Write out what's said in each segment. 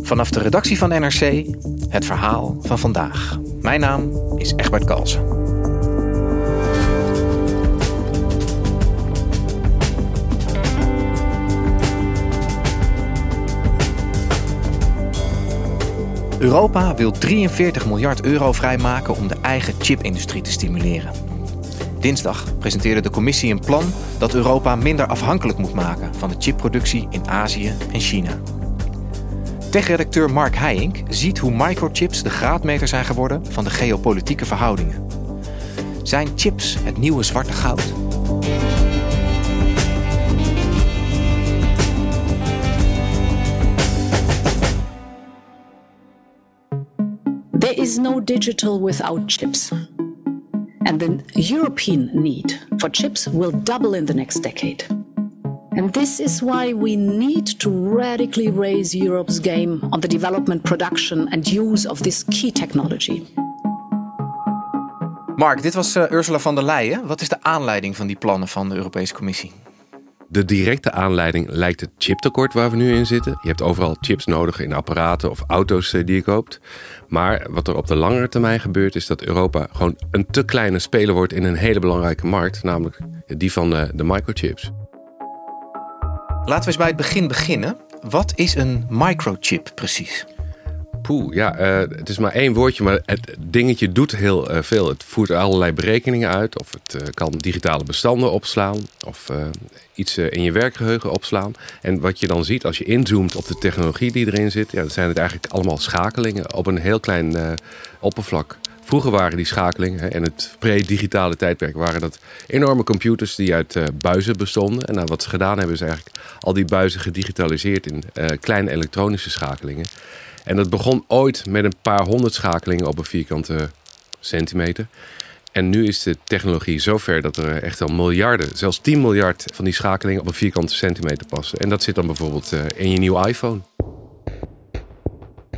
Vanaf de redactie van NRC het verhaal van vandaag. Mijn naam is Egbert Kalsen. Europa wil 43 miljard euro vrijmaken om de eigen chipindustrie te stimuleren. Dinsdag presenteerde de commissie een plan dat Europa minder afhankelijk moet maken van de chipproductie in Azië en China. Tech-redacteur Mark Heijink ziet hoe microchips de graadmeter zijn geworden van de geopolitieke verhoudingen. Zijn chips het nieuwe zwarte goud? There is no digital without chips. And the European need for chips will double in the next decade. And this is why we need to radically raise Europe's game on the development, production, and use of this key technology. Mark, dit was uh, Ursula von der Leyen. Wat is de aanleiding van die plannen van de Europese Commissie? De directe aanleiding lijkt het chiptekort waar we nu in zitten. Je hebt overal chips nodig in apparaten of auto's eh, die je koopt. Maar wat er op de langere termijn gebeurt, is dat Europa gewoon een te kleine speler wordt in een hele belangrijke markt, namelijk die van de, eh, de microchips. Laten we eens bij het begin beginnen. Wat is een microchip precies? Poeh, ja, uh, het is maar één woordje, maar het dingetje doet heel uh, veel. Het voert allerlei berekeningen uit, of het uh, kan digitale bestanden opslaan, of iets in je werkgeheugen opslaan. En wat je dan ziet als je inzoomt op de technologie die erin zit, ja, zijn het eigenlijk allemaal schakelingen op een heel klein oppervlak. Vroeger waren die schakelingen en het pre-digitale tijdperk waren dat enorme computers die uit uh, buizen bestonden. En nou, wat ze gedaan hebben is eigenlijk al die buizen gedigitaliseerd in uh, kleine elektronische schakelingen. En dat begon ooit met een paar honderd schakelingen op een vierkante centimeter. En nu is de technologie zover dat er echt al miljarden, zelfs 10 miljard van die schakelingen op een vierkante centimeter passen. En dat zit dan bijvoorbeeld uh, in je nieuwe iPhone.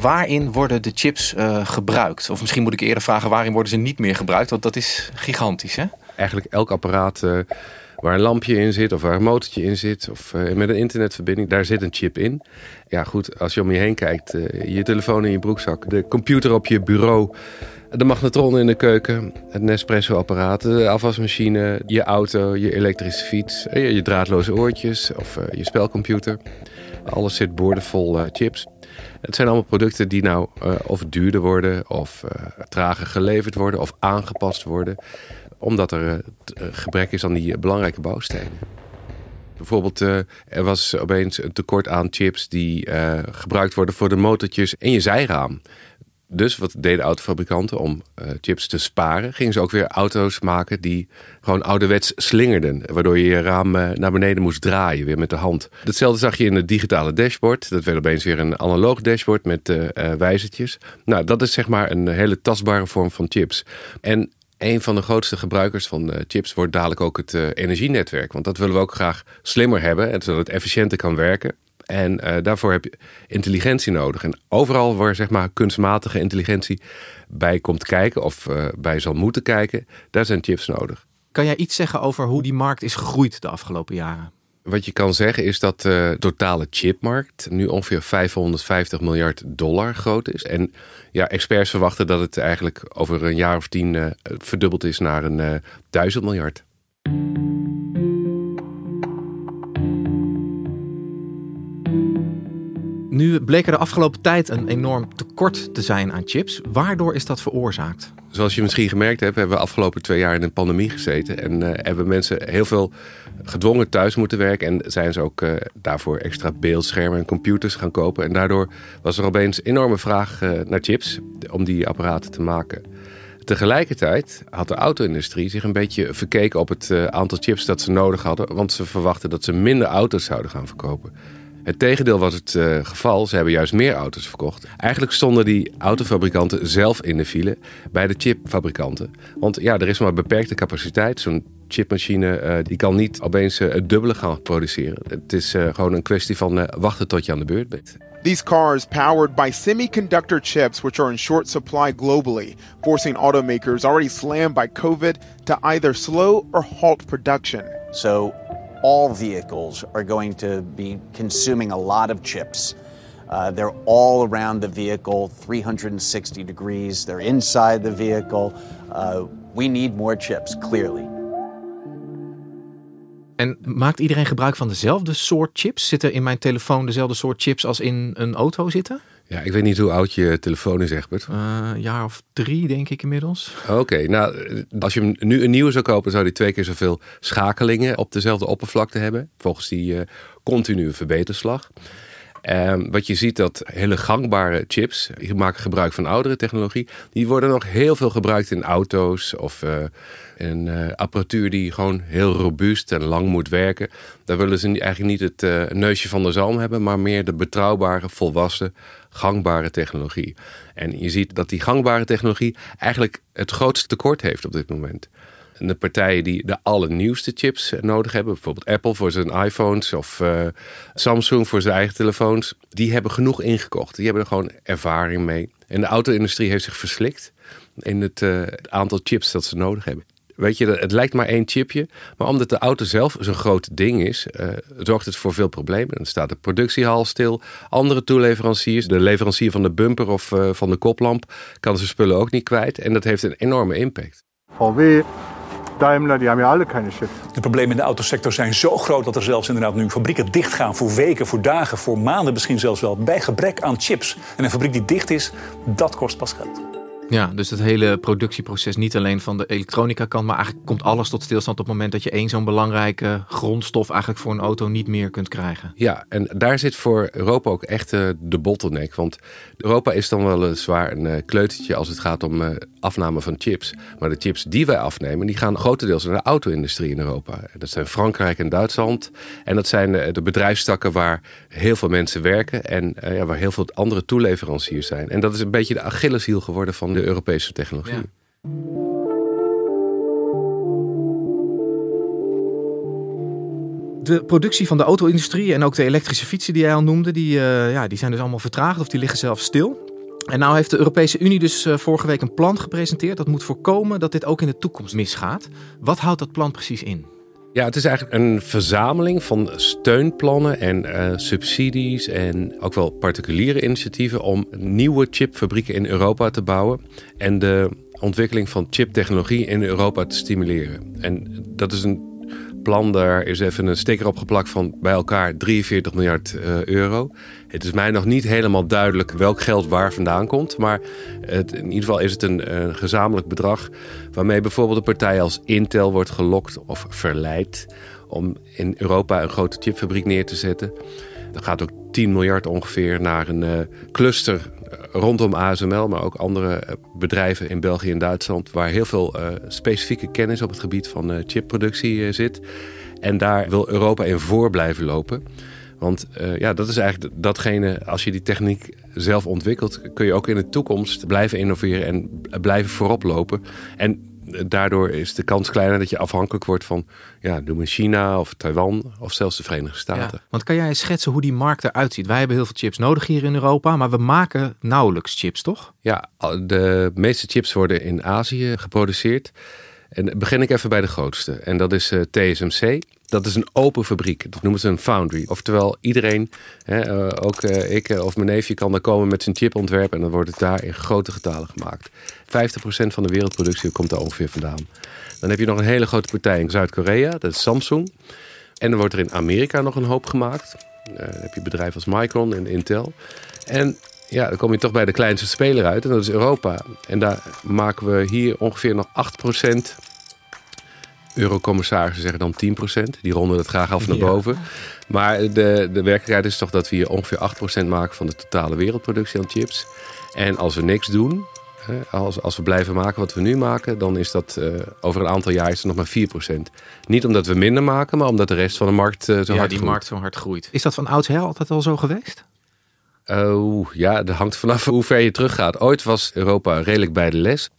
Waarin worden de chips uh, gebruikt? Of misschien moet ik eerder vragen, waarin worden ze niet meer gebruikt? Want dat is gigantisch, hè? Eigenlijk elk apparaat uh, waar een lampje in zit of waar een motortje in zit of uh, met een internetverbinding, daar zit een chip in. Ja, goed, als je om je heen kijkt, je telefoon in je broekzak, de computer op je bureau, de magnetron in de keuken, het Nespresso-apparaat, de afwasmachine, je auto, je elektrische fiets, je draadloze oortjes of je spelcomputer. Alles zit boordevol chips. Het zijn allemaal producten die nou uh, of duurder worden, of uh, trager geleverd worden, of aangepast worden, omdat er uh, gebrek is aan die belangrijke bouwstenen. Bijvoorbeeld, er was opeens een tekort aan chips die gebruikt worden voor de motortjes in je zijraam. Dus wat deden autofabrikanten om uh, chips te sparen? Gingen ze ook weer auto's maken die gewoon ouderwets slingerden. Waardoor je je raam uh, naar beneden moest draaien, weer met de hand. Hetzelfde zag je in het digitale dashboard. Dat werd opeens weer een analoog dashboard met uh, wijzertjes. Nou, dat is zeg maar een hele tastbare vorm van chips. En een van de grootste gebruikers van chips wordt dadelijk ook het energienetwerk. Want dat willen we ook graag slimmer hebben, zodat het efficiënter kan werken. En uh, daarvoor heb je intelligentie nodig. En overal waar zeg maar, kunstmatige intelligentie bij komt kijken of uh, bij zal moeten kijken, daar zijn chips nodig. Kan jij iets zeggen over hoe die markt is gegroeid de afgelopen jaren? Wat je kan zeggen is dat de totale chipmarkt nu ongeveer 550 miljard dollar groot is. En ja, experts verwachten dat het eigenlijk over een jaar of tien verdubbeld is naar een duizend miljard. Nu bleek er de afgelopen tijd een enorm tekort te zijn aan chips. Waardoor is dat veroorzaakt? Zoals je misschien gemerkt hebt, hebben we afgelopen twee jaar in een pandemie gezeten. En uh, hebben mensen heel veel gedwongen thuis moeten werken. En zijn ze ook uh, daarvoor extra beeldschermen en computers gaan kopen. En daardoor was er opeens enorme vraag uh, naar chips om die apparaten te maken. tegelijkertijd had de auto-industrie zich een beetje verkeken op het eh, aantal chips dat ze nodig hadden. Want ze verwachten dat ze minder auto's zouden gaan verkopen. Het tegendeel was het uh, geval. Ze hebben juist meer auto's verkocht. Eigenlijk stonden die autofabrikanten zelf in de file bij de chipfabrikanten. Want ja, er is maar beperkte capaciteit. Zo'n chipmachine uh, die kan niet opeens uh, het dubbele gaan produceren. Het is gewoon een kwestie van wachten tot je aan de beurt bent. These cars powered by semiconductor chips which are in short supply globally, forcing automakers already slammed by COVID to either slow or halt production. So all vehicles are going to be consuming a lot of chips. Uh, they're all around the vehicle, 360 degrees. They're inside the vehicle. Uh, we need more chips, clearly. En maakt iedereen gebruik van dezelfde soort chips? Zitten in mijn telefoon dezelfde soort chips als in een auto zitten? Ja, ik weet niet hoe oud je telefoon is, Egbert. Uh, een jaar of drie, denk ik inmiddels. Oké, nou, als je nu een nieuwe zou kopen, zou die twee keer zoveel schakelingen op dezelfde oppervlakte hebben. Volgens die uh, continue verbeterslag. Um, wat je ziet dat hele gangbare chips, die maken gebruik van oudere technologie, die worden nog heel veel gebruikt in auto's of uh, in uh, apparatuur die gewoon heel robuust en lang moet werken. Daar willen ze eigenlijk niet het uh, neusje van de zalm hebben, maar meer de betrouwbare, volwassen, gangbare technologie. En je ziet dat die gangbare technologie eigenlijk het grootste tekort heeft op dit moment de partijen die de allernieuwste chips nodig hebben, bijvoorbeeld Apple voor zijn iPhones of uh, Samsung voor zijn eigen telefoons, die hebben genoeg ingekocht. Die hebben er gewoon ervaring mee. En de auto-industrie heeft zich verslikt in het, het aantal chips dat ze nodig hebben. Weet je, het lijkt maar één chipje. Maar omdat de auto zelf zo'n groot ding is, uh, zorgt het voor veel problemen. Dan staat de productiehal stil. Andere toeleveranciers, de leverancier van de bumper of uh, van de koplamp, kan zijn spullen ook niet kwijt. En dat heeft een enorme impact. VW Daimler, die hebben alle keine chips. De problemen in de autosector zijn zo groot dat er zelfs inderdaad nu fabrieken dichtgaan voor weken, voor dagen, voor maanden misschien zelfs wel, bij gebrek aan chips. En een fabriek die dicht is, dat kost pas geld. Ja, dus het hele productieproces niet alleen van de elektronica kant, maar eigenlijk komt alles tot stilstand op het moment dat je één zo'n belangrijke grondstof eigenlijk voor een auto niet meer kunt krijgen. Ja, en daar zit voor Europa ook echt uh, de bottleneck. Want Europa is dan wel zwaar een uh, kleutertje als het gaat om uh, afname van chips. Maar de chips die wij afnemen, die gaan grotendeels naar de auto-industrie in Europa. Dat zijn Frankrijk en Duitsland. En dat zijn de bedrijfstakken waar heel veel mensen werken en ja, waar heel veel andere toeleveranciers zijn. En dat is een beetje de Achilleshiel geworden van de de Europese technologie. Ja. De productie van de auto-industrie en ook de elektrische fietsen die jij al noemde, die, uh, ja, die zijn dus allemaal vertraagd of die liggen zelfs stil. En nou heeft de Europese Unie dus uh, vorige week een plan gepresenteerd dat moet voorkomen dat dit ook in de toekomst misgaat. Wat houdt dat plan precies in? Ja, het is eigenlijk een verzameling van steunplannen en uh, subsidies en ook wel particuliere initiatieven om nieuwe chipfabrieken in Europa te bouwen en de ontwikkeling van chiptechnologie in Europa te stimuleren. En dat is een plan, daar is even een sticker op geplakt van bij elkaar 43 miljard uh, euro. Het is mij nog niet helemaal duidelijk welk geld waar vandaan komt. Maar het, in ieder geval is het een, een gezamenlijk bedrag waarmee bijvoorbeeld een partij als Intel wordt gelokt of verleid om in Europa een grote chipfabriek neer te zetten. Er gaat ook 10 miljard ongeveer naar een uh, cluster rondom ASML, maar ook andere eh, bedrijven in België en Duitsland, waar heel veel specifieke kennis op het gebied van chipproductie zit. En daar wil Europa in voor blijven lopen. Want ja, dat is eigenlijk datgene, als je die techniek zelf ontwikkelt, kun je ook in de toekomst blijven innoveren en blijven voorop lopen. En daardoor is de kans kleiner dat je afhankelijk wordt van ja, noem China of Taiwan of zelfs de Verenigde Staten. Ja, want kan jij schetsen hoe die markt eruit ziet? Wij hebben heel veel chips nodig hier in Europa, maar we maken nauwelijks chips, toch? Ja, de meeste chips worden in Azië geproduceerd. En begin ik even bij de grootste. En dat is uh, TSMC. Dat is een open fabriek. Dat noemen ze een foundry. Oftewel, iedereen, hè, uh, ook uh, ik of mijn neefje, kan daar komen met zijn chipontwerp. En dan wordt het daar in grote getalen gemaakt. 50% van de wereldproductie komt daar ongeveer vandaan. Dan heb je nog een hele grote partij in Zuid-Korea. Dat is Samsung. En dan wordt er in Amerika nog een hoop gemaakt. dan heb je bedrijven als Micron en Intel. En ja, dan kom je toch bij de kleinste speler uit. En dat is Europa. En daar maken we hier ongeveer nog 8%. Eurocommissarissen zeggen dan 10%. Die ronden het graag af naar boven. Maar de, de werkelijkheid is toch dat we hier ongeveer 8% maken van de totale wereldproductie aan chips. En als we niks doen, Als, als we blijven maken wat we nu maken, dan is dat uh, over een aantal jaar is het nog maar 4%. Niet omdat we minder maken, maar omdat de rest van de markt uh, zo ja, hard die groeit. markt zo hard groeit. Is dat van oudsher altijd al zo geweest? Uh, ja, dat hangt vanaf hoe ver je teruggaat. Ooit was Europa redelijk bij de les.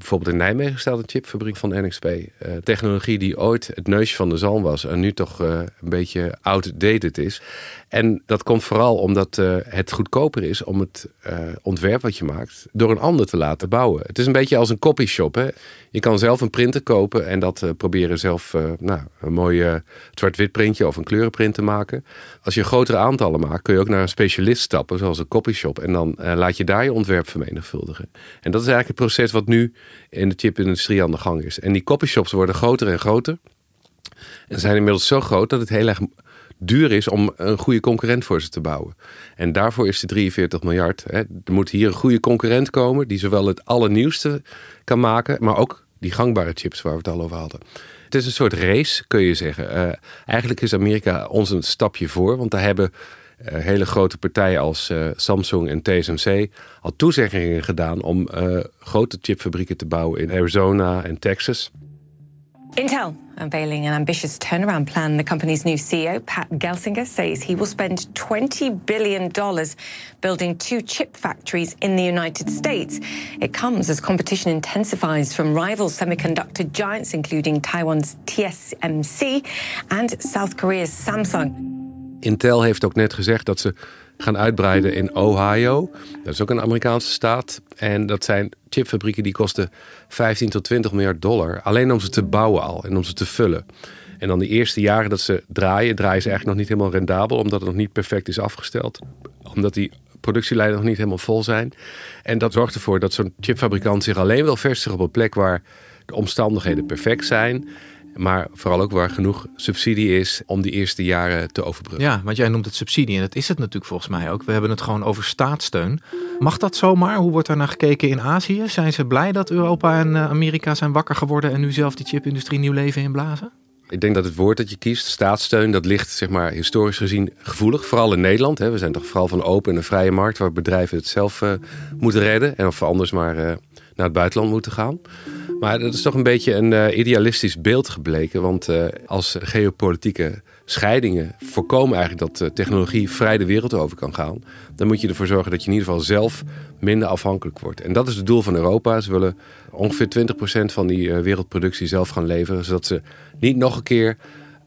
Bijvoorbeeld in Nijmegen staat een chipfabriek van NXP. Uh, technologie die ooit het neusje van de zalm was en nu toch uh, een beetje outdated is. En dat komt vooral omdat uh, het goedkoper is om het ontwerp wat je maakt door een ander te laten bouwen. Het is een beetje als een copyshop. Hè? Je kan zelf een printer kopen en dat proberen zelf nou, een mooi zwart-wit printje of een kleurenprint te maken. Als je grotere aantallen maakt, kun je ook naar een specialist stappen, zoals een copyshop. En dan laat je daar je ontwerp vermenigvuldigen. En dat is eigenlijk het proces wat nu in de chipindustrie aan de gang is. En die copyshops worden groter en groter. En zijn inmiddels zo groot dat het heel erg duur is om een goede concurrent voor ze te bouwen. En daarvoor is de 43 miljard. Hè, er moet hier een goede concurrent komen die zowel het allernieuwste kan maken, maar ook die gangbare chips waar we het al over hadden. Het is een soort race, kun je zeggen. Uh, eigenlijk is Amerika ons een stapje voor, want daar hebben hele grote partijen als uh, Samsung en TSMC al toezeggingen gedaan om uh, grote chipfabrieken te bouwen in Arizona en Texas. Intel unveiling an ambitious turnaround plan. The company's new CEO, Pat Gelsinger, says he will spend $20 billion building two chip factories in the United States. It comes as competition intensifies from rival semiconductor giants, including Taiwan's TSMC and South Korea's Samsung. Intel heeft ook net gezegd dat ze gaan uitbreiden in Ohio. Dat is ook een Amerikaanse staat. En dat zijn chipfabrieken die kosten 15 tot 20 miljard dollar. Alleen om ze te bouwen al en om ze te vullen. En dan de eerste jaren dat ze draaien, draaien ze eigenlijk nog niet helemaal rendabel, omdat het nog niet perfect is afgesteld. Omdat die productielijnen nog niet helemaal vol zijn. En dat zorgt ervoor dat zo'n chipfabrikant zich alleen wil vestigen op een plek waar de omstandigheden perfect zijn. Maar vooral ook waar genoeg subsidie is om die eerste jaren te overbruggen. Ja, want jij noemt het subsidie en dat is het natuurlijk volgens mij ook. We hebben het gewoon over staatssteun. Mag dat zomaar? Hoe wordt daar naar gekeken in Azië? Zijn ze blij dat Europa en Amerika zijn wakker geworden en nu zelf die chipindustrie nieuw leven inblazen? Ik denk dat het woord dat je kiest, staatssteun, dat ligt zeg maar, historisch gezien gevoelig. Vooral in Nederland. Hè. We zijn toch vooral van open en een vrije markt waar bedrijven het zelf uh, moeten redden. En of anders maar uh, naar het buitenland moeten gaan. Maar dat is toch een beetje een uh, idealistisch beeld gebleken. Want uh, als geopolitieke scheidingen voorkomen eigenlijk dat uh, technologie vrij de wereld over kan gaan, dan moet je ervoor zorgen dat je in ieder geval zelf minder afhankelijk wordt. En dat is het doel van Europa. Ze willen ongeveer 20% van die wereldproductie zelf gaan leveren, zodat ze niet nog een keer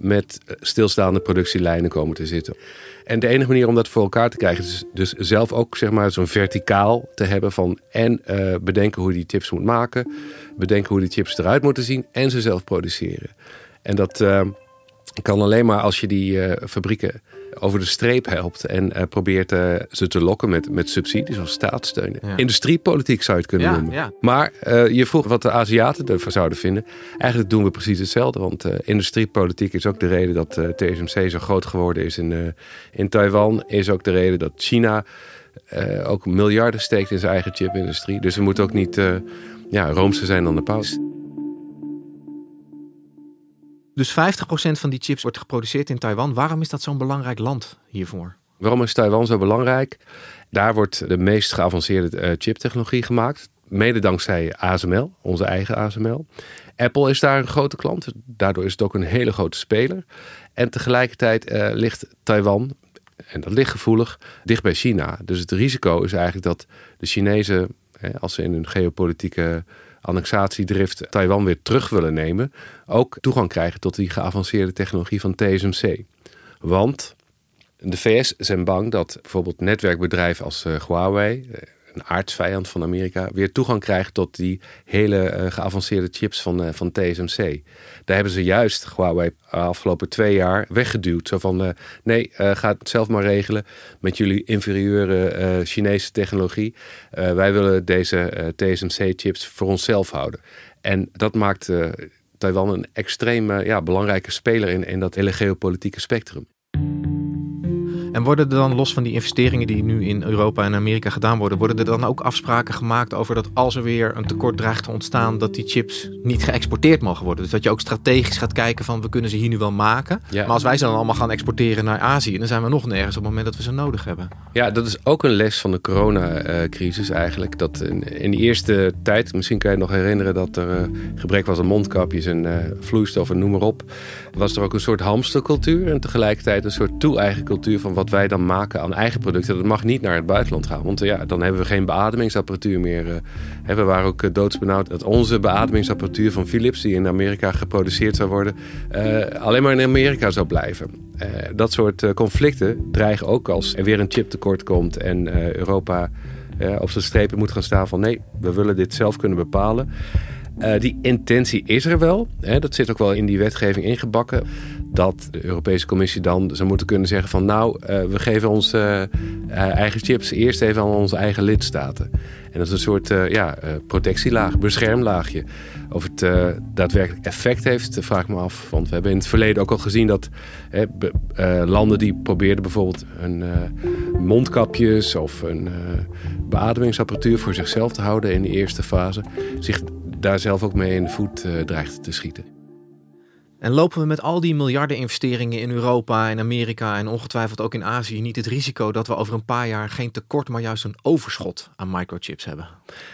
met stilstaande productielijnen komen te zitten. En de enige manier om dat voor elkaar te krijgen is dus zelf ook zeg maar, zo'n verticaal te hebben van en uh, bedenken hoe je die chips moet maken, bedenken hoe die chips eruit moeten zien en ze zelf produceren. En dat uh, kan alleen maar als je die uh, fabrieken over de streep helpt en probeert ze te lokken met, met subsidies of staatssteun. Ja. Industriepolitiek zou je het kunnen ja, noemen. Ja. Maar je vroeg wat de Aziaten ervan zouden vinden. Eigenlijk doen we precies hetzelfde, want industriepolitiek is ook de reden dat TSMC zo groot geworden is in, in Taiwan. Is ook de reden dat China ook miljarden steekt in zijn eigen chipindustrie. Dus we moeten ook niet ja, roomser zijn dan de paus. Dus 50% van die chips wordt geproduceerd in Taiwan. Waarom is dat zo'n belangrijk land hiervoor? Waarom is Taiwan zo belangrijk? Daar wordt de meest geavanceerde uh, chiptechnologie gemaakt. Mede dankzij ASML, onze eigen ASML. Apple is daar een grote klant. Daardoor is het ook een hele grote speler. En tegelijkertijd uh, ligt Taiwan, en dat ligt gevoelig, dicht bij China. Dus het risico is eigenlijk dat de Chinezen, als ze in hun geopolitieke annexatiedrift Taiwan weer terug willen nemen, ook toegang krijgen tot die geavanceerde technologie van TSMC. Want de VS zijn bang dat bijvoorbeeld netwerkbedrijven als uh, Huawei, een aardsvijand van Amerika, weer toegang krijgt tot die hele uh, geavanceerde chips van, uh, van TSMC. Daar hebben ze juist Huawei de afgelopen twee jaar weggeduwd. Zo van, nee, ga het zelf maar regelen met jullie inferieure Chinese technologie. wij willen deze TSMC-chips voor onszelf houden. En dat maakt Taiwan een extreem ja, belangrijke speler in, in dat hele geopolitieke spectrum. En worden er dan, los van die investeringen die nu in Europa en Amerika gedaan worden, worden er dan ook afspraken gemaakt over dat als er weer een tekort dreigt te ontstaan, dat die chips niet geëxporteerd mogen worden? Dus dat je ook strategisch gaat kijken van we kunnen ze hier nu wel maken. Maar als wij ze dan allemaal gaan exporteren naar Azië, dan zijn we nog nergens op het moment dat we ze nodig hebben. Ja, dat is ook een les van de coronacrisis eigenlijk. Dat in, de eerste tijd, misschien kan je nog herinneren dat er uh, gebrek was aan mondkapjes en uh, vloeistof en noem maar op. Was er ook een soort hamstercultuur en tegelijkertijd een soort toe-eigen cultuur van wat wij dan maken aan eigen producten. Dat mag niet naar het buitenland gaan, want ja, dan hebben we geen beademingsapparatuur meer. Uh, we waren ook doodsbenauwd dat onze beademingsapparatuur van Philips, die in Amerika geproduceerd zou worden, alleen maar in Amerika zou blijven. dat soort conflicten dreigen ook als er weer een chip tekort komt en Europa op zijn strepen moet gaan staan van nee, we willen dit zelf kunnen bepalen. Uh, die intentie is er wel. Hè, dat zit ook wel in die wetgeving ingebakken. Dat de Europese Commissie dan zou moeten kunnen zeggen van nou, uh, we geven onze uh, eigen chips eerst even aan onze eigen lidstaten. En dat is een soort ja, protectielaag, beschermlaagje. Of het daadwerkelijk effect heeft, vraag ik me af. Want we hebben in het verleden ook al gezien dat landen die probeerden bijvoorbeeld mondkapjes of een beademingsapparatuur voor zichzelf te houden in de eerste fase, zich daar zelf ook mee in de voet uh, dreigt te schieten. En lopen we met al die miljarden investeringen in Europa en Amerika en ongetwijfeld ook in Azië niet het risico dat we over een paar jaar geen tekort, maar juist een overschot aan microchips hebben?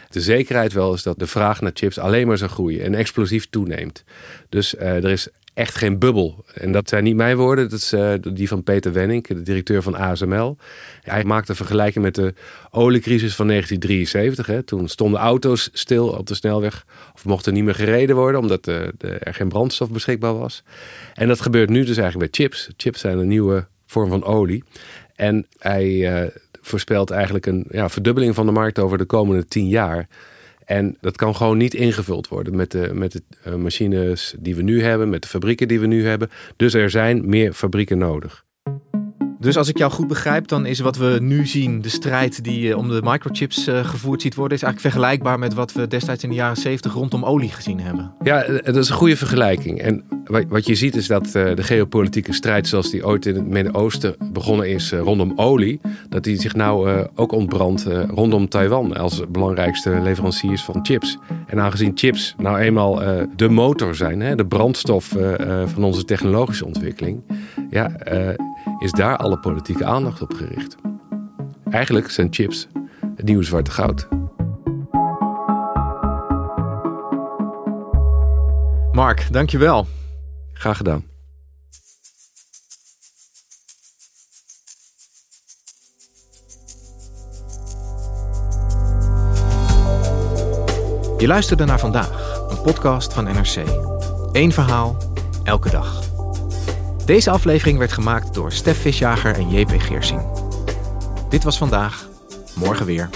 De zekerheid wel is dat de vraag naar chips alleen maar zal groeien en explosief toeneemt. Dus uh, er is echt geen bubbel. En dat zijn niet mijn woorden, dat is uh, die van Peter Wenning, de directeur van ASML. Hij maakt een vergelijking met de oliecrisis van 1973. Hè. Toen stonden auto's stil op de snelweg of mochten niet meer gereden worden omdat de, er geen brandstof beschikbaar was. En dat gebeurt nu dus eigenlijk bij chips. Chips zijn een nieuwe vorm van olie. En hij uh, voorspelt eigenlijk een ja, verdubbeling van de markt over de komende tien jaar. En dat kan gewoon niet ingevuld worden met de, met de uh, machines die we nu hebben, met de fabrieken die we nu hebben. Dus er zijn meer fabrieken nodig. Dus als ik jou goed begrijp, dan is wat we nu zien, de strijd die uh, om de microchips uh, gevoerd ziet worden, is eigenlijk vergelijkbaar met wat we destijds in de jaren 70 rondom olie gezien hebben. Ja, dat is een goede vergelijking. En wat je ziet is dat de geopolitieke strijd, zoals die ooit in het Midden-Oosten begonnen is rondom olie, dat die zich nou ook ontbrandt rondom Taiwan als belangrijkste leveranciers van chips. En aangezien chips nou eenmaal de motor zijn, de brandstof van onze technologische ontwikkeling, ja is daar alle politieke aandacht op gericht. Eigenlijk zijn chips het nieuwe zwarte goud. Mark, dankjewel. Graag gedaan. Je luisterde naar vandaag, een podcast van NRC. Eén verhaal, elke dag. Deze aflevering werd gemaakt door Stef Visjager en JP Geersing. Dit was vandaag, morgen weer.